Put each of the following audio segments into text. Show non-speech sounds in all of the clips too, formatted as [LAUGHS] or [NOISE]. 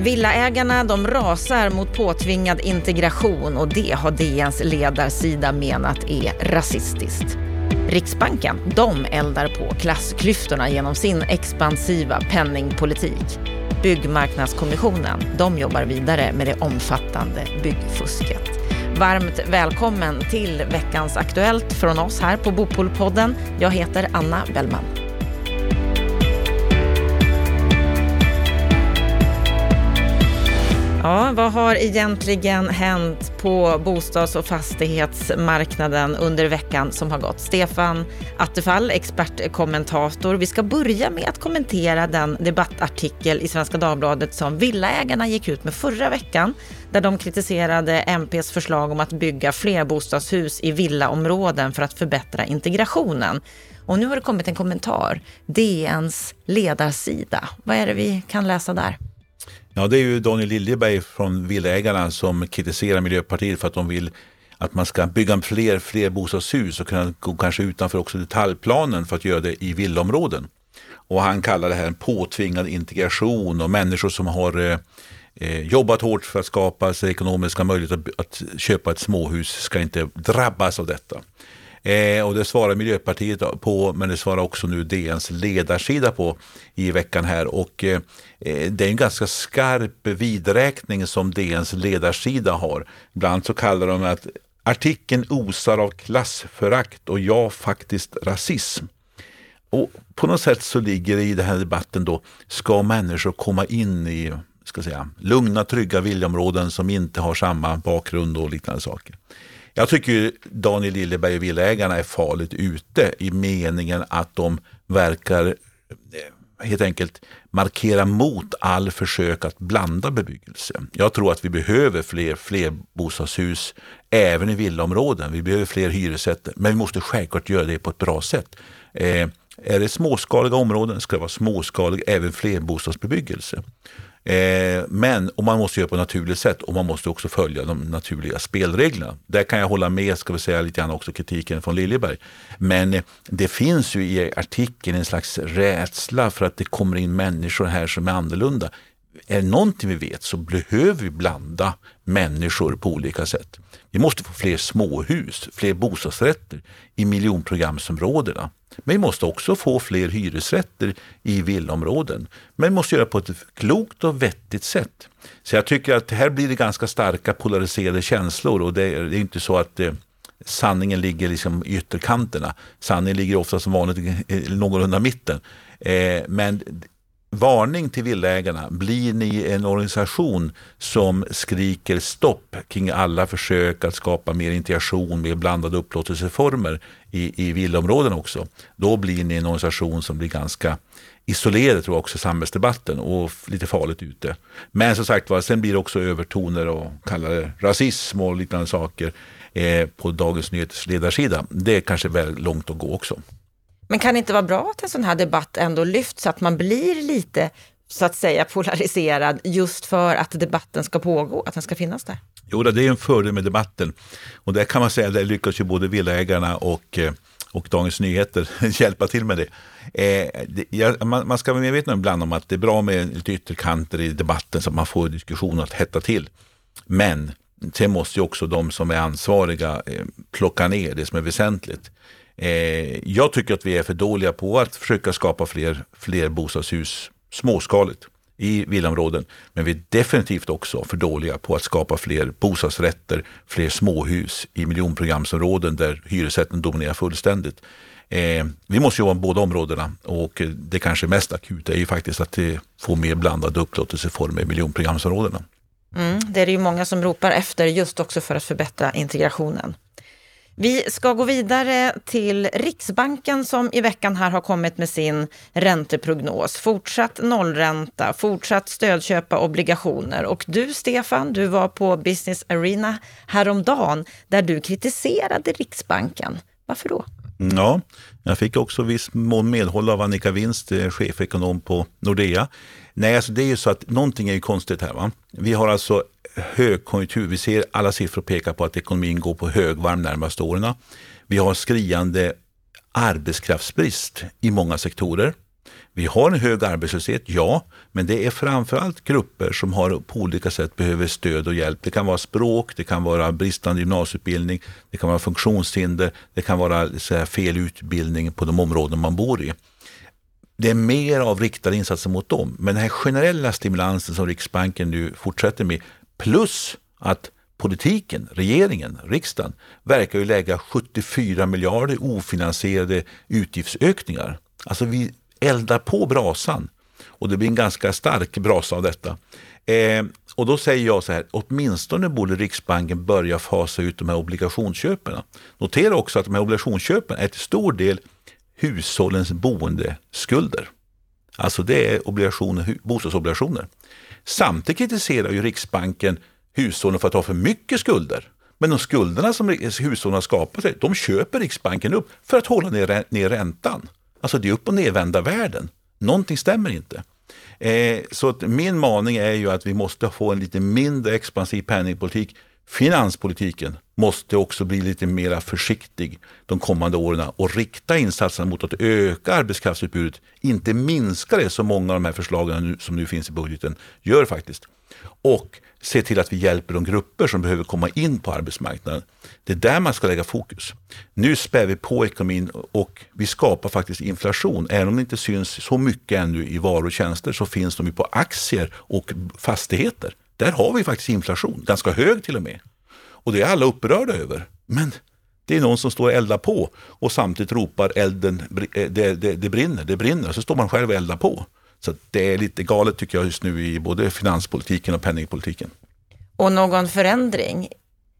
Mm. Villaägarna de rasar mot påtvingad integration och det har DNs ledarsida menat är rasistiskt. Riksbanken de eldar på klassklyftorna genom sin expansiva penningpolitik. Byggmarknadskommissionen de jobbar vidare med det omfattande byggfusket. Varmt välkommen till veckans Aktuellt från oss här på Bopolpodden. Jag heter Anna Bellman. Ja, vad har egentligen hänt på bostads och fastighetsmarknaden under veckan som har gått? Stefan Attefall, expertkommentator. Vi ska börja med att kommentera den debattartikel i Svenska Dagbladet som Villaägarna gick ut med förra veckan, där de kritiserade MPs förslag om att bygga fler bostadshus i villaområden för att förbättra integrationen. Och nu har det kommit en kommentar, DNs ledarsida. Vad är det vi kan läsa där? Ja, det är ju Daniel Liljeberg från Villaägarna som kritiserar Miljöpartiet för att de vill att man ska bygga fler, fler bostadshus och kunna gå kanske utanför också detaljplanen för att göra det i villaområden. Och han kallar det här en påtvingad integration och människor som har eh, eh jobbat hårt för att skapa sig ekonomiska möjligheter att, att köpa ett småhus ska inte drabbas av detta. Eh, och det svarar Miljöpartiet på, men det svarar också nu DNs ledarsida på i veckan här. Och eh, det är en ganska skarp vidräkning som DNs ledarsida har. Ibland så kallar de att artikeln osar av klassförakt och ja, faktiskt rasism. Och på något sätt så ligger det i den här debatten då, ska människor komma in i ska säga, lugna, trygga villaområden som inte har samma bakgrund och liknande saker. Jag tycker Daniel Lilleberg och Villaägarna är farligt ute i meningen att de verkar eh, helt enkelt markera mot all försök att blanda bebyggelse. Jag tror att vi behöver fler, fler bostadshus även i villaområden. Vi behöver fler hyresrätter, men vi måste självklart göra det på ett bra sätt. Eh, är det småskaliga områden ska det vara småskalig även flerbostadsbebyggelse. Eh, men och man måste göra på ett naturligt sätt och man måste också följa de naturliga spelreglerna. Där kan jag hålla med, ska vi säga lite grann också kritiken från Liljeberg. Men eh, det finns ju i artikeln en slags rädsla för att det kommer in människor här som är annorlunda. Är det någonting vi vet så behöver vi blanda människor på olika sätt. Vi måste få fler småhus, fler bostadsrätter i miljonprogramsområdena. Men vi måste också få fler hyresrätter i villaområden. Men vi måste göra det på ett klokt och vettigt sätt. Så jag tycker att här blir det ganska starka polariserade känslor och det är, det är inte så att eh, sanningen ligger liksom i ytterkanterna. Sanningen ligger ofta som vanligt någorlunda mitten. Eh, men Varning till villaägarna. Blir ni en organisation som skriker stopp kring alla försök att skapa mer integration, mer blandade upplåtelseformer i, i villaområden också. Då blir ni en organisation som blir ganska isolerad tror jag också i samhällsdebatten och lite farligt ute. Men som sagt var, sen blir det också övertoner och kallar det rasism och liknande saker eh, på Dagens Nyheters ledarsida. Det är kanske väl långt att gå också. Men kan det inte vara bra att en sån här debatt ändå lyfts, så att man blir lite så att säga polariserad just för att debatten ska pågå, att den ska finnas där? Jo, det är en fördel med debatten. Och där kan man säga, där lyckas ju både Villaägarna och eh, och Dagens Nyheter [LAUGHS] hjälpa till med det. Eh, det ja, man, man, ska vara medveten ibland om att det är bra med lite ytterkanter i debatten så att man får diskussionen att hetta till. Men sen måste ju också de som är ansvariga eh, plocka ner det som är väsentligt. Eh, jag tycker att vi är för dåliga på att försöka skapa fler, fler bostadshus småskaligt i villaområden. Men vi är definitivt också för dåliga på att skapa fler bostadsrätter, fler småhus i miljonprogramsområden där hyresrätten dominerar fullständigt. Eh, vi måste jobba med båda områdena och det kanske mest akuta är ju faktiskt att eh, få mer blandade upplåtelseformer i miljonprogramsområdena. Mm, det är det ju många som ropar efter just också för att förbättra integrationen. Vi ska gå vidare till Riksbanken som i veckan här har kommit med sin ränteprognos. Fortsatt nollränta, fortsatt stödköpa obligationer. Och du Stefan, du var på Business Arena häromdagen där du kritiserade Riksbanken. Varför då? Ja, jag fick också viss mån medhåll av Annika Winst, eh, chefekonom på Nordea. Nej, alltså det är ju så att någonting är ju konstigt här. Va? Vi har alltså högkonjunktur. Vi ser alla siffror peka på att ekonomin går på högvarm närmaste åren. Vi har skriande arbetskraftsbrist i många sektorer. Vi har en hög arbetslöshet, ja, men det är framförallt grupper som har på olika sätt behöver stöd och hjälp. Det kan vara språk, det kan vara bristande gymnasieutbildning, det kan vara funktionshinder, det kan vara så fel utbildning på de områden man bor i. Det är mer av riktade insatser mot dem. Men den här generella stimulansen som Riksbanken nu fortsätter med, plus att politiken, regeringen, riksdagen verkar ju lägga 74 miljarder ofinansierade utgiftsökningar. Alltså vi eldar på brasan och det blir en ganska stark brasa av detta. Eh, och då säger jag så här, åtminstone borde Riksbanken börja fasa ut de här obligationsköpen. Notera också att de här obligationsköpen är till stor del hushållens boendeskulder. Alltså det är obligationer, bostadsobligationer. Samtidigt kritiserar ju Riksbanken hushållen för att ha för mycket skulder. Men de skulderna som hushållen har skapat sig, de köper Riksbanken upp för att hålla ner, ner räntan. Alltså det är upp och nedvända världen. Någonting stämmer inte. Eh, så att min maning är ju att vi måste få en lite mindre expansiv penningpolitik. Finanspolitiken måste också bli lite mer försiktig de kommande åren och rikta insatserna mot att öka arbetskraftsutbudet, inte minska det som många av de här förslagen som nu finns i budgeten gör faktiskt. Och se till att vi hjälper de grupper som behöver komma in på arbetsmarknaden. Det är där man ska lägga fokus. Nu spär vi på ekonomin och vi skapar faktiskt inflation. Även om det inte syns så mycket ännu i varor och tjänster så finns de ju på aktier och fastigheter. Där har vi faktiskt inflation, ganska hög till och med. Och det är alla upprörda över. Men det är någon som står och eldar på och samtidigt ropar elden, eh, det, det, det brinner, det brinner. Så står man själv och eldar på. Så det är lite galet tycker jag just nu i både finanspolitiken och penningpolitiken. Och någon förändring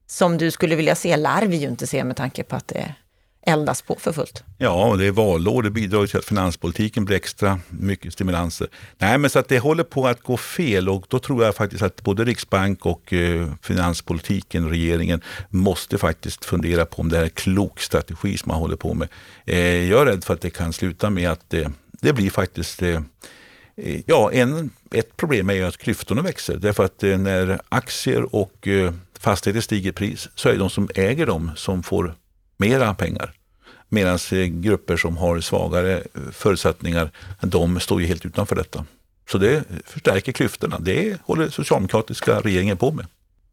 som du skulle vilja se lär vi ju inte se med tanke på att det eldas på för fullt. Ja, och det är valår. Det bidrar till att finanspolitiken blir extra mycket stimulanser. Nej, men så att det håller på att gå fel och då tror jag faktiskt att både Riksbank och eh, finanspolitiken, regeringen, måste faktiskt fundera på om det är en klok strategi som man håller på med. Eh, jag är rädd för att det kan sluta med att eh, det blir faktiskt eh, eh ja, en, ett problem är ju att klyftorna växer. Därför att eh, när aktier och eh, fastigheter stiger i pris så är det de som äger dem som får mera pengar. Medan grupper som har svagare förutsättningar, de står ju helt utanför detta. Så det förstärker klyftorna. Det håller socialdemokratiska regeringen på med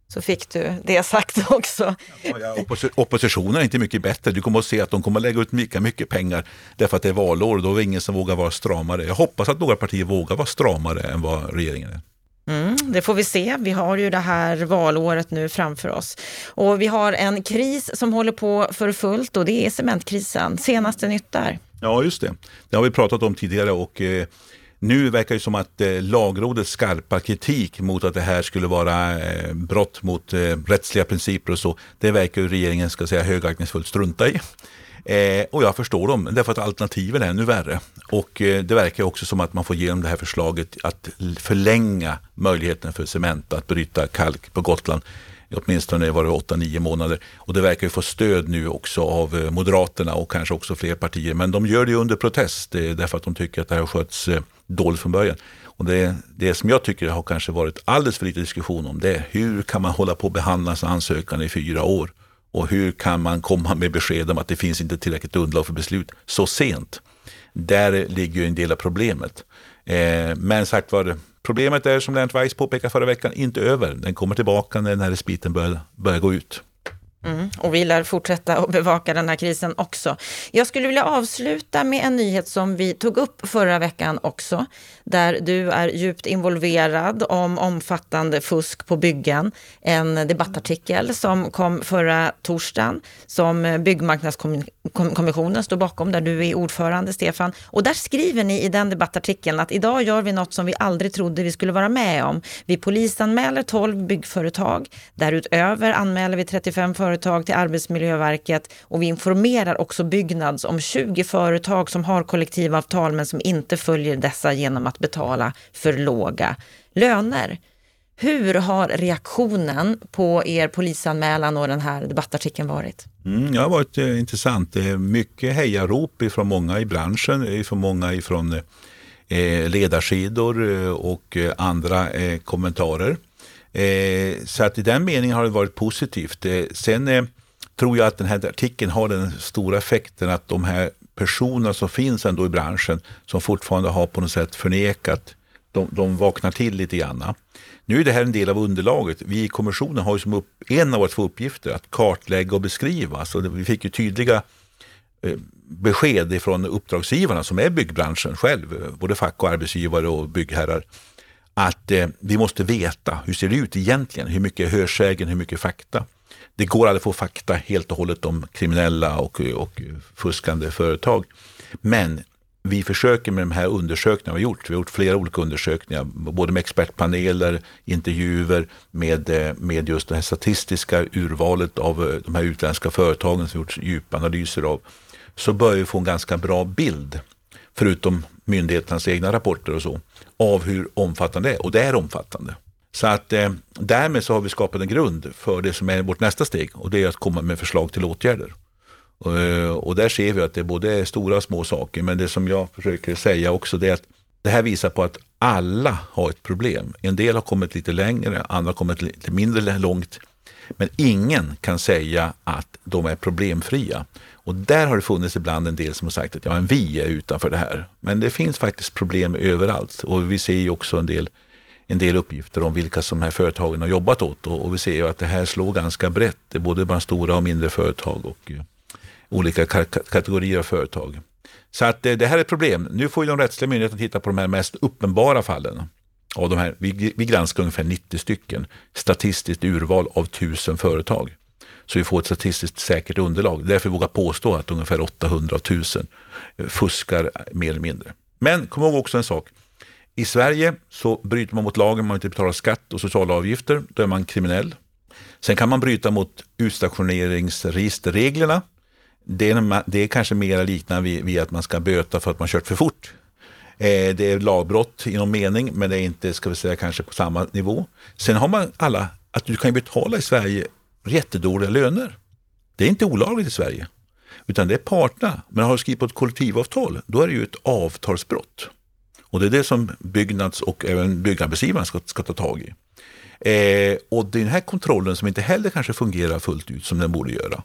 så fick du det sagt också. Ja, ja, oppositionen är inte mycket bättre. Du kommer att se att de kommer att lägga ut lika mycket pengar därför att det är valår. Då är det ingen som vågar vara stramare. Jag hoppas att några partier vågar vara stramare än vad regeringen är. Mm, det får vi se. Vi har ju det här valåret nu framför oss. Och vi har en kris som håller på för fullt och det är cementkrisen. Senaste nytt där. Ja, just det. Det har vi pratat om tidigare och eh, nu verkar det som att eh, lagrådets skarpa kritik mot att det här skulle vara eh, brott mot eh, rättsliga principer och så, det verkar ju regeringen ska säga högaktningsfullt strunta i. Eh, och jag förstår dem, därför att alternativen är ännu värre. Och eh, det verkar också som att man får igenom det här förslaget att förlänga möjligheten för Cementa att bryta kalk på Gotland åtminstone var det 8-9 månader. Och det verkar ju få stöd nu också av eh, Moderaterna och kanske också fler partier. Men de gör det under protest eh, därför att de tycker att det här har skötts eh, dåligt från början. Och det, det som jag tycker har kanske varit alldeles för lite diskussion om det är hur kan man hålla på att behandla sin ansökan i fyra år? Och hur kan man komma med besked om att det finns inte tillräckligt underlag för beslut så sent? Där ligger ju en del av problemet. Eh, men sagt var, problemet är som Lennart Weiss påpekade förra veckan inte över. Den kommer tillbaka när den här respiten börjar, börjar gå ut. Mm, och vi lär fortsätta att bevaka den här krisen också. Jag skulle vilja avsluta med en nyhet som vi tog upp förra veckan också, där du är djupt involverad om omfattande fusk på byggen. En debattartikel som kom förra torsdagen som Byggmarknadskommissionen står bakom, där du är ordförande, Stefan. Och där skriver ni i den debattartikeln att idag gör vi något som vi aldrig trodde vi skulle vara med om. Vi polisanmäler 12 byggföretag. Därutöver anmäler vi 35 företag företag till Arbetsmiljöverket och vi informerar också Byggnads om 20 företag som har kollektivavtal men som inte följer dessa genom att betala för låga löner. Hur har reaktionen på er polisanmälan och den här debattartikeln varit? Mm, det har varit eh, intressant. Det är mycket hejarop från många i branschen, från många från eh, ledarsidor eh, och eh, andra eh, kommentarer. Eh, så att i den meningen har det varit positivt. Eh, sen eh, tror jag att den här artikeln har den stora effekten att de här personerna som finns ändå i branschen som fortfarande har på något sätt förnekat, de, de vaknar till lite grann. Nu är det här en del av underlaget. Vi i kommissionen har ju som upp, en av våra två uppgifter att kartlägga och beskriva. Så vi fick ju tydliga eh, besked från uppdragsgivarna som är byggbranschen själv, eh, både fack och arbetsgivare och byggherrar, att eh, vi måste veta hur ser det ut egentligen? Hur mycket hörsägen, hur mycket fakta? Det går aldrig att få fakta helt och hållet om kriminella och, och fuskande företag. Men vi försöker med de här undersökningarna vi har gjort. Vi har gjort flera olika undersökningar, både med expertpaneler, intervjuer, med, eh, med just det här statistiska urvalet av eh, de här utländska företagen som vi har gjort djupanalyser av. Så börjar vi få en ganska bra bild, förutom myndigheternas egna rapporter och så, av hur omfattande det är. Och det är omfattande. Så att eh, därmed så har vi skapat en grund för det som är vårt nästa steg och det är att komma med förslag till åtgärder. Och, eh, och där ser vi att det är både stora och små saker men det som jag försöker säga också det är att det här visar på att alla har ett problem. En del har kommit lite längre, andra har kommit lite mindre långt. Men ingen kan säga att de är problemfria. Och där har det funnits ibland en del som har sagt att ja, men vi är utanför det här. Men det finns faktiskt problem överallt och vi ser ju också en del en del uppgifter om vilka som de här företagen har jobbat åt och, och vi ser ju att det här slår ganska brett, det är både bland stora och mindre företag och eh, olika kategorier av företag. Så att eh, det här är ett problem. Nu får ju de rättsliga myndigheterna titta på de här mest uppenbara fallen. Av de här, vi, vi granskar ungefär 90 stycken statistiskt urval av tusen företag. Så vi får ett statistiskt säkert underlag. Därför vågar jag påstå att ungefär 800 av 1000 eh, fuskar mer eller mindre. Men kom ihåg också en sak. I Sverige så bryter man mot lagen om man inte betalar skatt och sociala avgifter. Då är man kriminell. Sen kan man bryta mot utstationeringsregisterreglerna. Det är, det är kanske mer liknande vid, vid, att man ska böta för att man kört för fort. Eh, det är lagbrott i någon mening, men det är inte, ska vi säga, kanske på samma nivå. Sen har man alla, att du kan betala i Sverige jättedåliga löner. Det är inte olagligt i Sverige, utan det är parterna. Men har du skrivit på ett kollektivavtal, då är det ju ett avtalsbrott. Och det är det som Byggnads och även byggarbetsgivaren ska, ska ta tag i. Eh, och det är den här kontrollen som inte heller kanske fungerar fullt ut som den borde göra.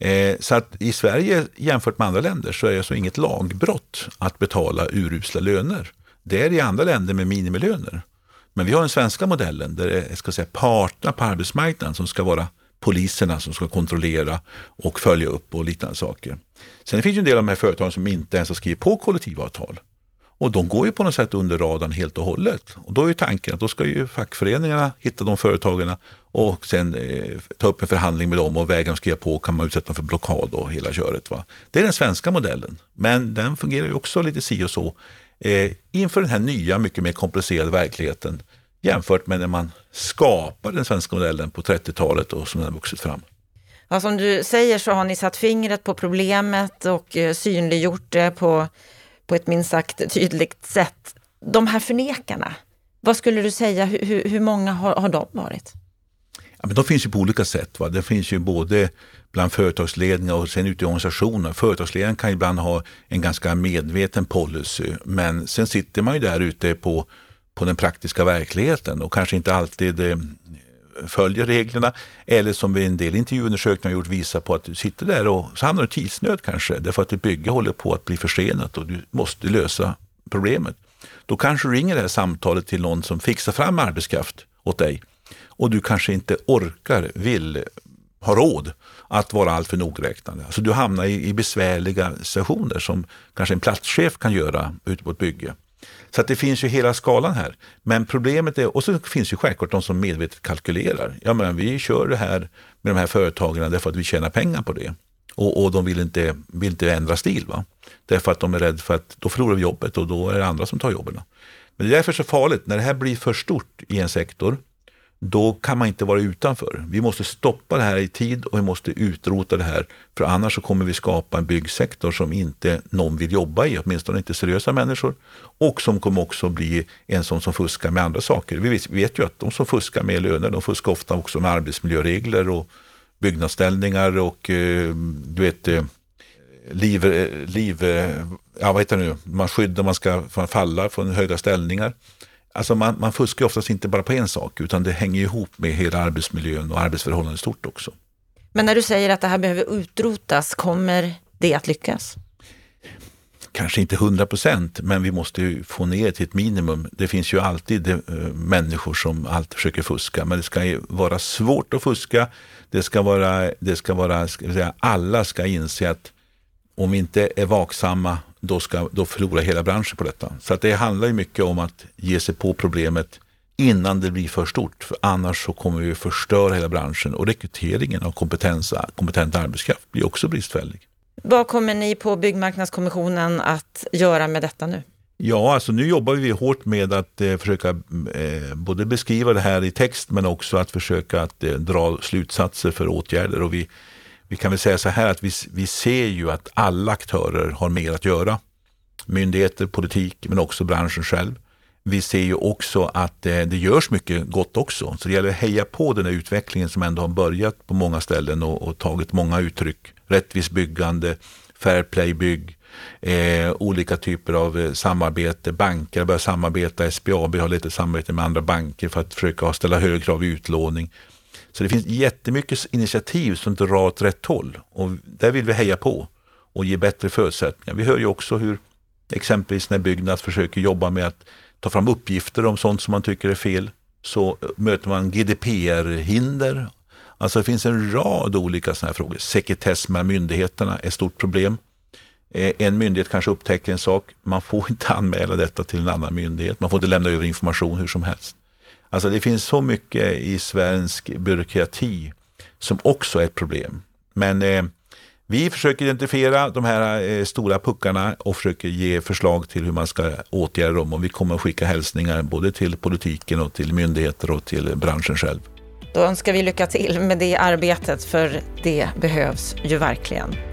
Eh, så att i Sverige jämfört med andra länder så är det alltså inget lagbrott att betala urusla löner. Det är i andra länder med minimilöner. Men vi har den svenska modellen där det är ska säga, parterna på arbetsmarknaden som ska vara poliserna som ska kontrollera och följa upp och liknande saker. Sen finns det en del av de här företagen som inte ens har skrivit på kollektivavtal. Och de går ju på något sätt under radarn helt och hållet. Och då är ju tanken att då ska ju fackföreningarna hitta de företagen och sen eh, ta upp en förhandling med dem och vägrar skriva på kan man utsätta dem för blockad och hela köret. Va? Det är den svenska modellen, men den fungerar ju också lite si och så eh, inför den här nya, mycket mer komplicerade verkligheten jämfört med när man skapade den svenska modellen på 30-talet och som den har vuxit fram. Ja, som du säger så har ni satt fingret på problemet och eh, synliggjort det på på ett minst sagt tydligt sätt. De här förnekarna, vad skulle du säga, hur, hur många har, har de varit? Ja, men de finns ju på olika sätt. Va? Det finns ju både bland företagsledningar och sen ute i organisationer. Företagsledaren kan ibland ha en ganska medveten policy men sen sitter man ju där ute på, på den praktiska verkligheten och kanske inte alltid eh, följer reglerna. Eller som vi en del intervjuundersökningar har gjort visar på att du sitter där och så hamnar du i tidsnöd kanske därför att ditt bygge håller på att bli försenat och du måste lösa problemet. Då kanske du ringer det här samtalet till någon som fixar fram arbetskraft åt dig och du kanske inte orkar, vill, ha råd att vara alltför nogräknande. Alltså du hamnar i, i besvärliga situationer som kanske en platschef kan göra ute på ett bygge. Så att det finns ju hela skalan här. Men problemet är, och så finns ju självklart de som medvetet kalkylerar. Ja men vi kör det här med de här företagen därför att vi tjänar pengar på det. Och, och de vill inte, vill inte ändra stil. Va? Därför att de är rädda för att då förlorar vi jobbet och då är det andra som tar jobben. Men det är därför så farligt, när det här blir för stort i en sektor då kan man inte vara utanför. Vi måste stoppa det här i tid och vi måste utrota det här. För annars så kommer vi skapa en byggsektor som inte någon vill jobba i, åtminstone inte seriösa människor. Och som kommer också bli en sån som fuskar med andra saker. Vi vet ju att de som fuskar med löner, de fuskar ofta också med arbetsmiljöregler och byggnadsställningar och eh, du vet eh, liv, eh, liv ja vad heter det nu, man skyddar, man ska falla från höga ställningar. Alltså man, man fuskar oftast inte bara på en sak utan det hänger ihop med hela arbetsmiljön och arbetsförhållanden stort också. Men när du säger att det här behöver utrotas, kommer det att lyckas? kanske inte 100 procent, men vi måste ju få ner till ett minimum. Det finns ju alltid eh, människor som alltid försöker fuska, men det ska vara svårt att fuska. Det ska vara, det ska vara ska säga, alla ska inse att om vi inte är vaksamma, då, ska, då förlorar hela branschen på detta. Så att det handlar ju mycket om att ge sig på problemet innan det blir för stort. För annars så kommer vi förstöra hela branschen och rekryteringen av kompetens, kompetent arbetskraft blir också bristfällig. Vad kommer ni på Byggmarknadskommissionen att göra med detta nu? Ja, alltså nu jobbar vi hårt med att eh, försöka eh, både beskriva det här i text men också att försöka att eh, dra slutsatser för åtgärder. Och vi, vi kan väl säga så här att vi, vi ser ju att alla aktörer har mer att göra. Myndigheter, politik men också branschen själv. Vi ser ju också att eh, det görs mycket gott också. Så det gäller att heja på den här utvecklingen som ändå har börjat på många ställen och, och tagit många uttryck. Rättvist byggande, fair play bygg, eh, olika typer av eh, samarbete. Banker börjar samarbeta, SBAB har lite samarbete med andra banker för att försöka ställa högre krav i utlåning. Så det finns jättemycket initiativ som drar åt rätt håll och där vill vi heja på och ge bättre förutsättningar. Vi hör ju också hur exempelvis när Byggnads försöker jobba med att ta fram uppgifter om sånt som man tycker är fel så eh, möter man GDPR-hinder. Alltså det finns en rad olika sådana här frågor. Sekretess med myndigheterna är ett stort problem. Eh, en myndighet kanske upptäcker en sak, man får [LAUGHS] inte anmäla detta till en annan myndighet. Man får inte lämna över information hur som helst. Alltså det finns så mycket i svensk byråkrati som också är ett problem. Men eh, vi försöker identifiera de här eh, stora puckarna och försöker ge förslag till hur man ska åtgärda dem. Och vi kommer att skicka hälsningar både till politiken och till myndigheter och till branschen själv. Då önskar vi lycka till med det arbetet, för det behövs ju verkligen.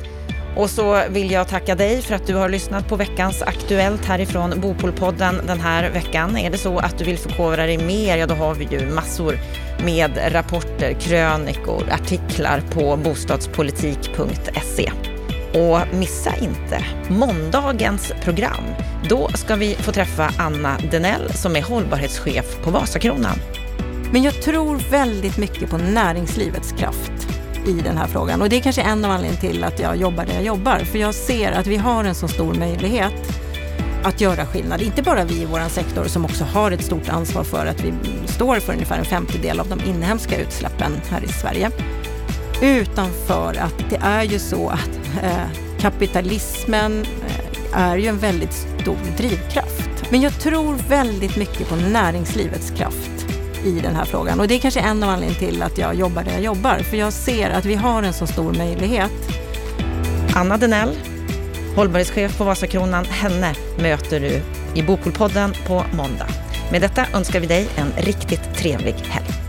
Och så vill jag tacka dig för att du har lyssnat på veckans Aktuellt härifrån Bopolpodden den här veckan. Är det så att du vill förkovra dig mer, ja då har vi ju massor med rapporter, krönikor, artiklar på bostadspolitik.se. Och missa inte måndagens program. Då ska vi få träffa Anna Denell som är hållbarhetschef på Vasakronan. Men jag tror väldigt mycket på näringslivets kraft i den här frågan. Och det är kanske en av anledningarna till att jag jobbar där jag jobbar. För jag ser att vi har en så stor möjlighet att göra skillnad. Inte bara vi i vår sektor som också har ett stort ansvar för att vi står för ungefär en femtedel av de inhemska utsläppen här i Sverige. Utan för att det är ju så att eh, kapitalismen eh, är ju en väldigt stor drivkraft. Men jag tror väldigt mycket på näringslivets kraft i den här frågan. Och det är kanske en av anledningarna till att jag jobbar där jag jobbar. För jag ser att vi har en så stor möjlighet. Anna Denell, hållbarhetschef på Vasakronan, henne möter du i Bopolpodden på måndag. Med detta önskar vi dig en riktigt trevlig helg.